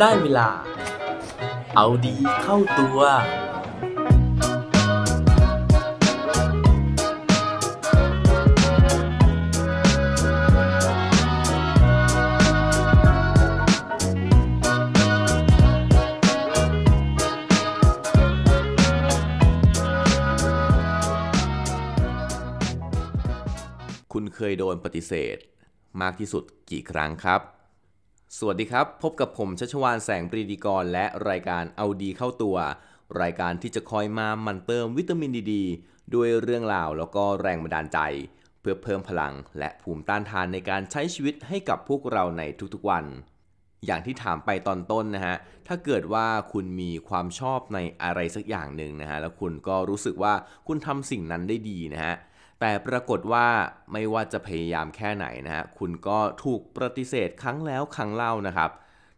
ได้เวลา เอาดีเข้าตัว คุณเคยโดนปฏิเสธ มากที่สุดกี่ครั้งครับ สวัสดีครับ พบกับผมชัชวานแสงปรีดีกร และรายการเอาดีเข้าตัว รายการที่จะคอยมาหมันเติมวิตามินดีดด้วยเรื่องราวแล้วก็แรงบันดาลใจ เพื่อเพิ่มพลังและภูมิต้านทานในการใช้ชีวิตให้กับพวกเราในทุกๆวัน อย่างที่ถามไปตอนต้นนะฮะ ถ้าเกิดว่าคุณมีความชอบในอะไรสักอย่างหนึ่งนะฮะแล้วคุณก็รู้สึกว่าคุณทำสิ่งนั้นได้ดีนะฮะ แต่ปรากฏว่าไม่ว่าจะพยายามแค่ไหนนะฮะคุณก็ถูกปฏิเสธครั้งแล้วครั้งเล่านะครับ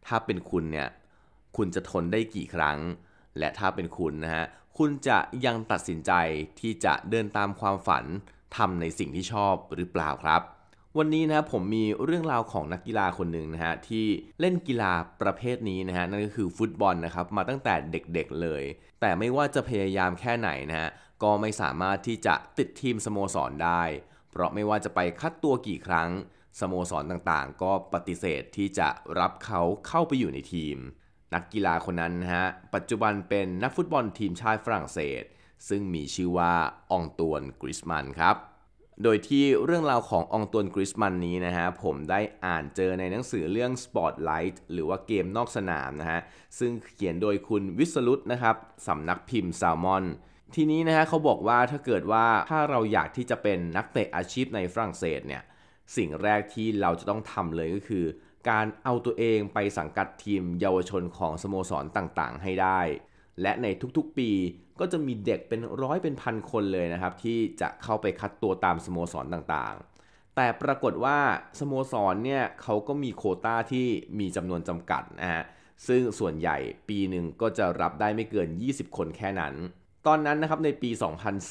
ถ้าเป็นคุณเนี่ยคุณจะทนได้กี่ครั้ง และถ้าเป็นคุณนะฮะคุณจะยังตัดสินใจที่จะเดินตามความฝันทำในสิ่งที่ชอบหรือเปล่าครับ วันนี้นะผมมีเรื่องราวของนักกีฬาคนหนึ่งนะฮะที่เล่นกีฬาประเภทนี้นะฮะนั่นก็คือฟุตบอลนะครับมาตั้งแต่เด็กๆเลย แต่ไม่ว่าจะพยายามแค่ไหนนะฮะ ก็ไม่สามารถที่จะติดทีมสโมสรได้ เพราะไม่ว่าจะไปคัดตัวกี่ครั้ง สโมสรต่างๆ ก็ปฏิเสธที่จะรับเขาเข้าไปอยู่ในทีม นักกีฬาคนนั้นนะฮะปัจจุบันเป็นนักฟุตบอลทีมชาติฝรั่งเศส ซึ่งมีชื่อว่าอองตวนกริสมันครับโดยที่เรื่องราวของอองตวนกริสมันนี้นะฮะผมได้อ่านเจอในหนังสือเรื่อง Spotlight หรือว่าเกมนอกสนามนะฮะซึ่งเขียนโดยคุณวิสรุตนะครับสำนักพิมพ์แซลมอน ทีนี้นะฮะเขาบอกว่าถ้าเกิดว่าถ้าเราอยากที่จะเป็นนักเตะอาชีพในฝรั่งเศสเนี่ยสิ่งแรกที่เราจะต้องทำเลยก็คือ การเอาตัวเองไปสังกัดทีมเยาวชนของสโมสรต่างๆ ให้ได้ และในทุกๆปีก็จะมีเด็กเป็นร้อยเป็นพันคนเลยนะครับ ที่จะเข้าไปคัดตัวตามสโมสรต่างๆ แต่ปรากฏว่าสโมสรเนี่ยเขาก็มีโคต้าที่มีจำนวนจำกัดนะฮะซึ่งส่วนใหญ่ปีหนึ่งก็จะรับได้ไม่เกิน 20 คนแค่นั้น ตอนนั้นนะครับในปี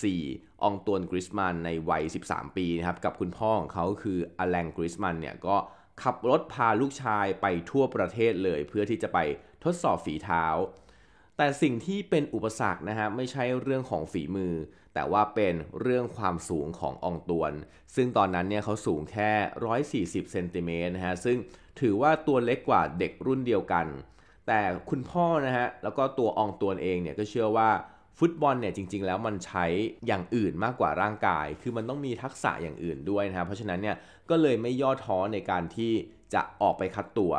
2004 องตวนกริสมันในวัย 13 ปีนะครับกับคุณพ่อของเขาคืออแลงกริสมันเนี่ยก็ขับรถพาลูกชายไปทั่วประเทศเลย เพื่อที่จะไปทดสอบฝีเท้า แต่สิ่งที่เป็นอุปสรรคนะฮะไม่ใช่เรื่องของฝีมือ แต่ว่าเป็นเรื่องความสูงของอองตวน ซึ่งตอนนั้นเนี่ยเขาสูงแค่ 140เซนติเมตรนะฮะซึ่งถือว่าตัวเล็กกว่าเด็กรุ่นเดียวกัน แต่คุณพ่อนะฮะแล้วก็ตัวอองตวนเองเนี่ยก็เชื่อว่า ฟุตบอลเนี่ยจริง ๆ แล้วมันใช้อย่างอื่นมากกว่าร่างกาย คือมันต้องมีทักษะอย่างอื่นด้วยนะครับ เพราะฉะนั้นเนี่ยก็เลยไม่ย่อท้อในการที่จะออกไปคัดตัว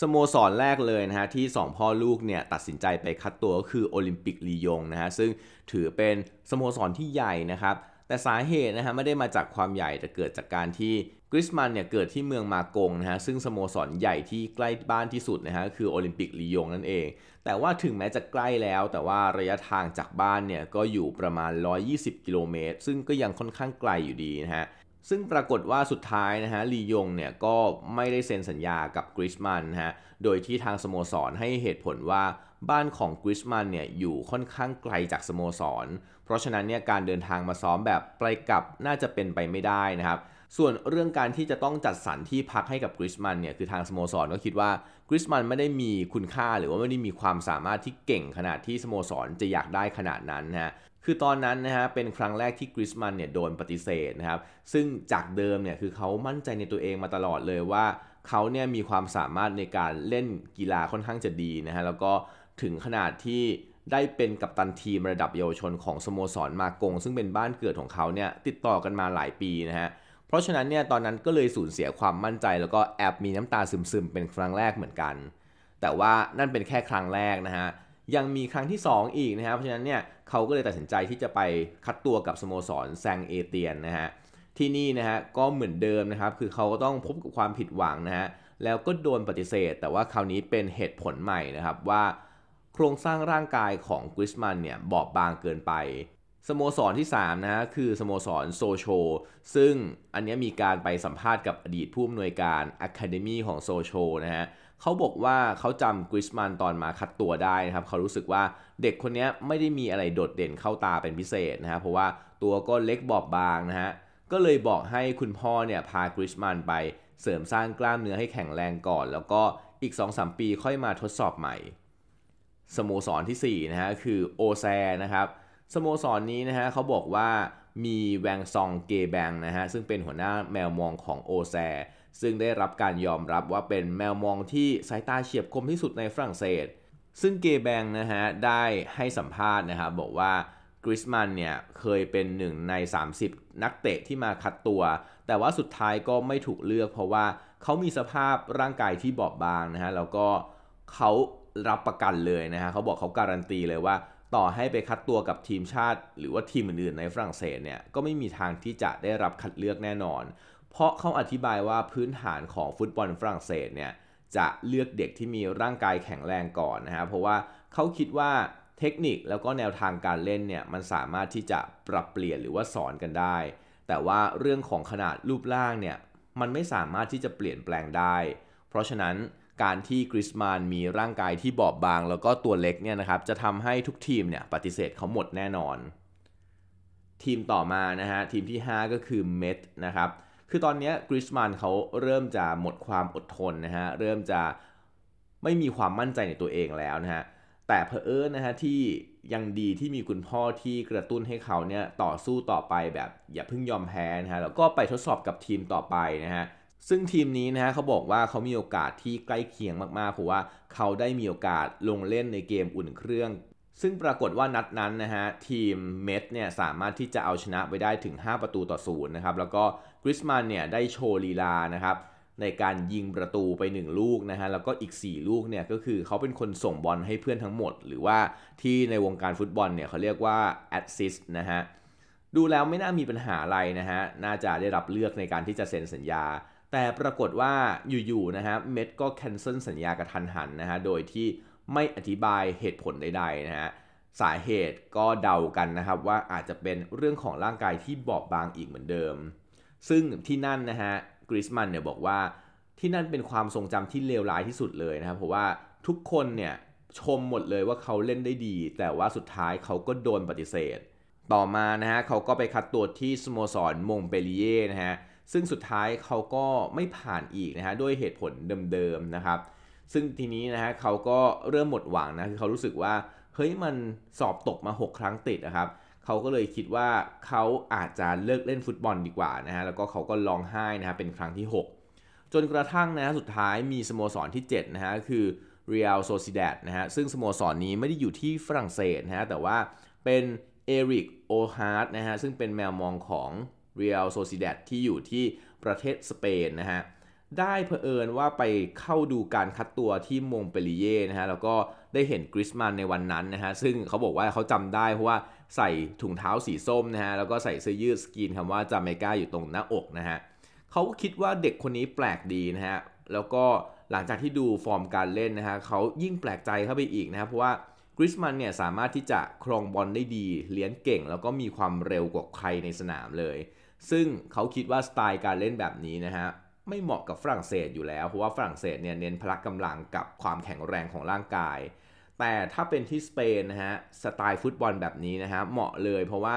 สโมสรแรกเลยนะฮะที่ 2 พ่อลูกเนี่ยตัดสินใจไปคัดตัวก็คือโอลิมปิกลียงนะฮะซึ่งถือเป็นสโมสรที่ใหญ่นะครับ แต่สาเหตุนะฮะไม่ได้มาจากความใหญ่แต่เกิดจากการที่ กริสมันเนี่ยเกิดที่เมืองมากงนะฮะซึ่งสโมสรใหญ่ที่ใกล้บ้านที่สุดนะฮะคือโอลิมปิกลียงนั่นเอง แต่ว่าถึงแม้จะใกล้แล้ว แต่ว่าระยะทางจากบ้านเนี่ยก็อยู่ประมาณ 120 กิโลเมตร ซึ่งก็ยังค่อนข้างไกลอยู่ดีนะฮะซึ่งปรากฏว่าสุดท้ายนะฮะลียงเนี่ยก็ไม่ได้เซ็นสัญญากับกริสมันนะฮะโดยที่ทางสโมสรให้เหตุผลว่าบ้านของกริสมันเนี่ยอยู่ค่อนข้างไกลจากสโมสร เพราะฉะนั้นเนี่ยการเดินทางมาซ้อมแบบไปกลับน่าจะเป็นไปไม่ได้นะครับ ส่วนเรื่องการที่จะต้องจัดสรรที่พักให้กับกริสมันเนี่ยคือทางสโมสรก็คิดว่ากริสมันไม่ได้มีคุณค่าหรือว่าไม่ได้มีความสามารถที่เก่งขนาดที่สโมสรจะอยากได้ขนาดนั้นนะฮะคือตอนนั้นนะฮะเป็นครั้งแรกที่กริสมันเนี่ยโดนปฏิเสธนะครับซึ่งจากเดิมเนี่ยคือเขามั่นใจในตัวเองมาตลอดเลยว่าเขาเนี่ยมีความสามารถในการเล่นกีฬาค่อนข้างจะดีนะฮะแล้วก็ถึงขนาดที่ได้เป็นกัปตันทีมระดับเยาวชนของสโมสรมากง ซึ่งเป็นบ้านเกิดของเขาเนี่ยติดต่อกันมาหลายปีนะฮะ เพราะฉะนั้นเนี่ยตอนนั้นก็เลยสูญเสียความมั่นใจ แล้วก็แอบมีน้ำตาซึมๆเป็นครั้งแรกเหมือนกัน แต่ว่านั่นเป็นแค่ครั้งแรกนะฮะยังมีครั้งที่ 2 อีกนะครับเพราะฉะนั้นเนี่ยเขาก็เลยตัดสินใจที่จะไปคัดตัวกับสโมสรแซงเอเตียนนะฮะที่นี่นะฮะก็เหมือนเดิมนะครับคือเขาก็ต้องพบกับความผิดหวังนะฮะแล้วก็โดนปฏิเสธ แต่ว่าคราวนี้เป็นเหตุผลใหม่นะครับว่า โครงสร้างร่างกายของกริสมันเนี่ยบอบบางเกินไป สโมสรที่ 3 นะคือสโมสรโซโช ซึ่งอันเนี้ยมีการไปสัมภาษณ์กับอดีตผู้อำนวยการ Academy ของโซโชนะฮะเขาบอกว่าเขาจำกริสมันตอนมาคัดตัวได้นะครับ เขารู้สึกว่าเด็กคนเนี้ยไม่ได้มีอะไรโดดเด่นเข้าตาเป็นพิเศษนะฮะเพราะว่าตัวก็เล็กบอบบางนะฮะก็เลยบอกให้คุณพ่อเนี่ยพากริสมันไปเสริมสร้างกล้ามเนื้อให้แข็งแรงก่อน แล้วก็อีก 2-3 ปีค่อยมาทดสอบใหม่ สโมสรที่4นะฮะคือโอแซนะครับ สโมสรนนี้นะฮะเขาบอกว่ามีแวงซองเกแบงนะฮะซึ่งเป็นหัวหน้าแมวมองของโอแซ ซึ่งได้รับการยอมรับว่าเป็นแมวมองที่สายตาเฉียบคมที่สุดในฝรั่งเศส ซึ่งเกแบงนะฮะได้ให้สัมภาษณ์นะครับบอกว่ากริสมันเนี่ยเคยเป็นหนึ่งใน 30 นักเตะที่มาคัดตัว แต่ว่าสุดท้ายก็ไม่ถูกเลือกเพราะว่าเขามีสภาพร่างกายที่บอบบางนะฮะแล้วก็เขารับประกันเลยนะฮะเขาบอกเขาการันตีเลยว่า ต่อให้ไปคัดตัวกับทีมชาติ หรือว่าทีมอื่นๆในฝรั่งเศสเนี่ยก็ไม่มีทางที่จะได้รับคัดเลือกแน่นอน เพราะเขาอธิบายว่าพื้นฐานของฟุตบอลฝรั่งเศสเนี่ยจะเลือกเด็กที่มีร่างกายแข็งแรงก่อนนะฮะเพราะว่าเขาคิดว่าเทคนิคแล้วก็แนวทางการเล่นเนี่ยมันสามารถที่จะปรับเปลี่ยนหรือว่าสอนกันได้ แต่ว่าเรื่องของขนาดรูปร่างเนี่ยมันไม่สามารถที่จะเปลี่ยนแปลงได้ เพราะฉะนั้น การที่กริสมานมีร่างกายที่บอบบาง แล้วก็ตัวเล็กเนี่ยนะครับจะทำให้ทุกทีมเนี่ยปฏิเสธเขาหมดแน่นอน ทีมต่อมานะฮะทีมที่ 5 ก็คือเมทนะครับคือตอนนี้กริสมานเขาเริ่มจะหมดความอดทนนะฮะเริ่มจะไม่มีความมั่นใจในตัวเองแล้วนะฮะแต่เพอเอิญนะฮะที่ยังดีที่มีคุณพ่อที่กระตุ้นให้เขาเนี่ยต่อสู้ต่อไปแบบอย่าเพิ่งยอมแพ้นะฮะแล้วก็ไปทดสอบกับทีมต่อไปนะฮะ ซึ่งทีมนี้นะฮะเขาบอกว่าเขามีโอกาสที่ใกล้เคียงมากๆเพราะว่าเขาได้มีโอกาสลงเล่นในเกมอุ่นเครื่อง ซึ่งปรากฏว่านัดนั้นนะฮะทีมเมทเนี่ยสามารถที่จะเอาชนะไปได้ถึง 5 ประตูต่อศูนย์นะครับแล้วก็กริสมันเนี่ยได้โชว์ลีลานะครับในการยิงประตูไป 1 ลูกนะฮะแล้วก็อีก 4 ลูกเนี่ยก็คือเขาเป็นคนส่งบอลให้เพื่อนทั้งหมด หรือว่าที่ในวงการฟุตบอลเนี่ยเขาเรียกว่าแอดซิสนะฮะดูแล้วไม่น่ามีปัญหาอะไรนะฮะน่าจะได้รับเลือกในการที่จะเซ็นสัญญา แต่ปรากฏว่าอยู่ๆนะฮะเมดก็แคนเซิลสัญญากระทันหันนะฮะโดยที่ไม่อธิบายเหตุผลใดๆนะฮะสาเหตุก็เดากันนะครับว่าอาจจะเป็นเรื่องของร่างกายที่บอบบางอีกเหมือนเดิม ซึ่งที่นั่นนะฮะกริสมันเนี่ยบอกว่าที่นั่นเป็นความทรงจำที่เลวร้ายที่สุดเลยนะครับเพราะว่าทุกคนเนี่ยชมหมดเลยว่าเขาเล่นได้ดี แต่ว่าสุดท้ายเขาก็โดนปฏิเสธ ต่อมานะฮะเขาก็ไปคัดตัวที่สโมสรมงเปรีเย่นะฮะ ซึ่งสุดท้ายเขาก็ไม่ผ่านอีกนะฮะด้วยเหตุผลเดิมๆนะครับ ซึ่งทีนี้นะฮะเขาก็เริ่มหมดหวังนะคือเขารู้สึกว่าเฮ้ยมันสอบตกมา 6 ครั้งติดนะครับเขาก็เลยคิดว่าเขาอาจจะเลิกเล่นฟุตบอลดีกว่านะฮะแล้วก็เขาก็ร้องไห้นะฮะเป็นครั้งที่ 6 จนกระทั่งนะสุดท้ายมีสโมสรที่ 7 นะฮะคือ Real Sociedad นะฮะซึ่งสโมสรนี้ไม่ได้อยู่ที่ฝรั่งเศสนะฮะแต่ว่าเป็นเอริกโอฮาร์ดนะฮะซึ่งเป็นแมวมองของ Real Sociedad ที่อยู่ที่ประเทศสเปนนะฮะได้เผอิญว่าไปเข้าดูการคัดตัวที่มงเปรีเย่นะฮะแล้วก็ได้เห็นกริสมันในวันนั้นนะฮะซึ่งเขาบอกว่าเขาจำได้เพราะว่าใส่ถุงเท้าสีส้มนะฮะแล้วก็ใส่เสื้อยืดสกรีนคำว่าจาเมกาอยู่ตรงหน้าอกนะฮะเขาก็คิดว่าเด็กคนนี้แปลกดีนะฮะแล้วก็หลังจากที่ดูฟอร์มการเล่นนะฮะเขายิ่งแปลกใจเข้าไปอีกนะครับเพราะว่ากริสมันเนี่ยสามารถที่จะครองบอลได้ดี เลี้ยงเก่ง แล้วก็มีความเร็วกว่าใครในสนามเลย ซึ่งเขาคิดว่าสไตล์การเล่นแบบนี้นะฮะไม่เหมาะกับฝรั่งเศสอยู่แล้ว เพราะว่าฝรั่งเศสเนี่ยเน้นพละกำลังกับความแข็งแรงของร่างกาย แต่ถ้าเป็นที่สเปนนะฮะสไตล์ฟุตบอลแบบนี้นะฮะเหมาะเลยเพราะว่า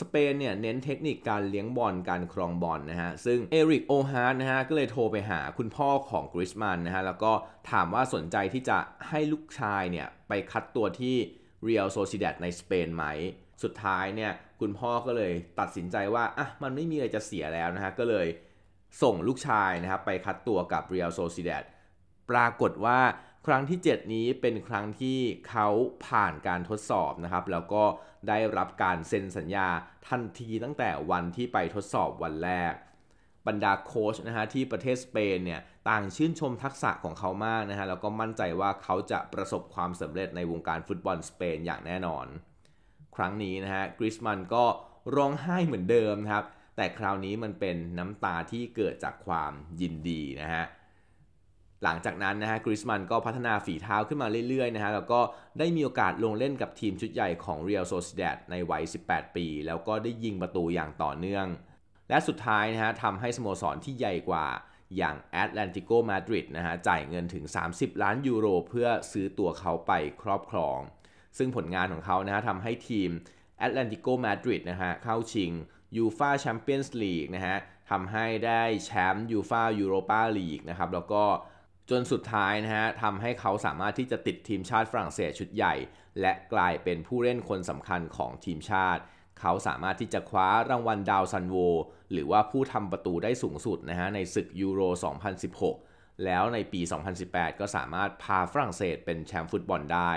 สเปนเนี่ยเน้นเทคนิคการเลี้ยงบอลการครองบอลนะฮะซึ่งเอริกโอฮาร์ดนะฮะก็เลยโทรไปหาคุณพ่อของกริสมันนะฮะแล้วก็ถามว่าสนใจที่จะให้ลูกชายเนี่ยไปคัดตัวที่เรียลโซซิเดตในสเปนไหม สุดท้ายเนี่ยคุณพ่อก็เลยตัดสินใจว่าอะมันไม่มีอะไรจะเสียแล้วนะฮะก็เลยส่งลูกชายนะครับไปคัดตัวกับเรียลโซซิเดตปรากฏว่าครั้งที่ 7 นี้เป็นครั้งที่เขาผ่านการทดสอบนะครับ แล้วก็ได้รับการเซ็นสัญญาทันทีตั้งแต่วันที่ไปทดสอบวันแรก บรรดาโค้ชนะฮะที่ประเทศสเปนเนี่ยต่างชื่นชมทักษะของเขามากนะฮะแล้วก็มั่นใจว่าเขาจะประสบความสำเร็จในวงการฟุตบอลสเปนอย่างแน่นอน ครั้งนี้นะฮะกริสมันก็ร้องไห้เหมือนเดิมครับ แต่คราวนี้มันเป็นน้ำตาที่เกิดจากความยินดีนะฮะหลังจากนั้นนะฮะกริสมันก็พัฒนาฝีเท้าขึ้นมาเรื่อยๆนะฮะแล้วก็ได้มีโอกาสลงเล่นกับทีมชุดใหญ่ของ Real Sociedad ในวัย 18 ปี แล้วก็ได้ยิงประตูอย่างต่อเนื่อง และสุดท้ายนะฮะทำให้สโมสรที่ใหญ่กว่าอย่าง Atlantico Madrid นะฮะจ่ายเงินถึง 30 ล้านยูโร เพื่อซื้อตัวเขาไปครอบครอง ซึ่งผลงานของเขานะฮะทำให้ทีม Atlantico Madrid นะฮะเข้าชิง UEFA Champions League นะฮะทำให้ได้แชมป์ UEFA Europa League นะครับแล้วก็จนสุดท้ายนะฮะทำให้เขาสามารถที่จะติดทีมชาติฝรั่งเศสชุดใหญ่ และกลายเป็นผู้เล่นคนสำคัญของทีมชาติ เขาสามารถที่จะคว้ารางวัลดาวซันโว หรือว่าผู้ทำประตูได้สูงสุดนะฮะในศึกยูโร 2016 แล้วในปี 2018 ก็สามารถพาฝรั่งเศสเป็นแชมป์ฟุตบอลได้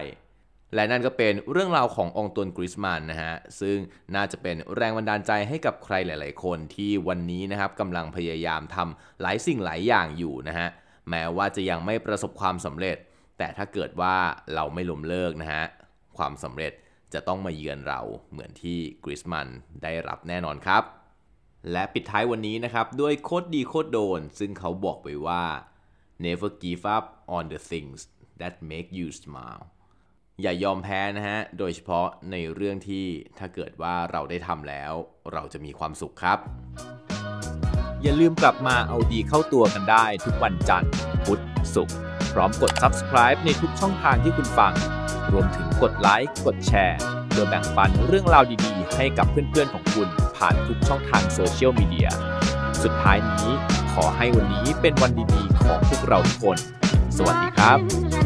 และนั่นก็เป็นเรื่องราวขององตวนกริสมันนะฮะ ซึ่งน่าจะเป็นแรงบันดาลใจให้กับใครหลาย ๆ คนที่วันนี้นะครับกำลังพยายามทำหลายสิ่งหลายอย่างอยู่นะฮะ แม้ว่าจะยังไม่ประสบความสำเร็จ แต่ถ้าเกิดว่าเราไม่ล้มเลิกนะฮะ ความสำเร็จจะต้องมาเยือนเราเหมือนที่กริสมันได้รับแน่นอนครับ และปิดท้ายวันนี้นะครับด้วยโคตรดีโคตรโดน ซึ่งเขาบอกไว้ว่า never give up on the things that make you smile อย่ายอมแพ้นะฮะ โดยเฉพาะในเรื่องที่ถ้าเกิดว่าเราได้ทำแล้วเราจะมีความสุขครับ อย่าลืมกลับมาเอาดีเข้าตัวกันได้ทุกวันจันทร์ พุธ ศุกร์ พร้อมกด subscribe ในทุกช่องทางที่คุณฟัง รวมถึงกดไลค์ กดแชร์เพื่อแบ่งปันเรื่องราวดีๆ ให้กับเพื่อนๆของคุณผ่านทุกช่องทางโซเชียลมีเดีย สุดท้ายนี้ขอให้วันนี้เป็นวันดีๆ ของพวกเราทุกคน สวัสดีครับ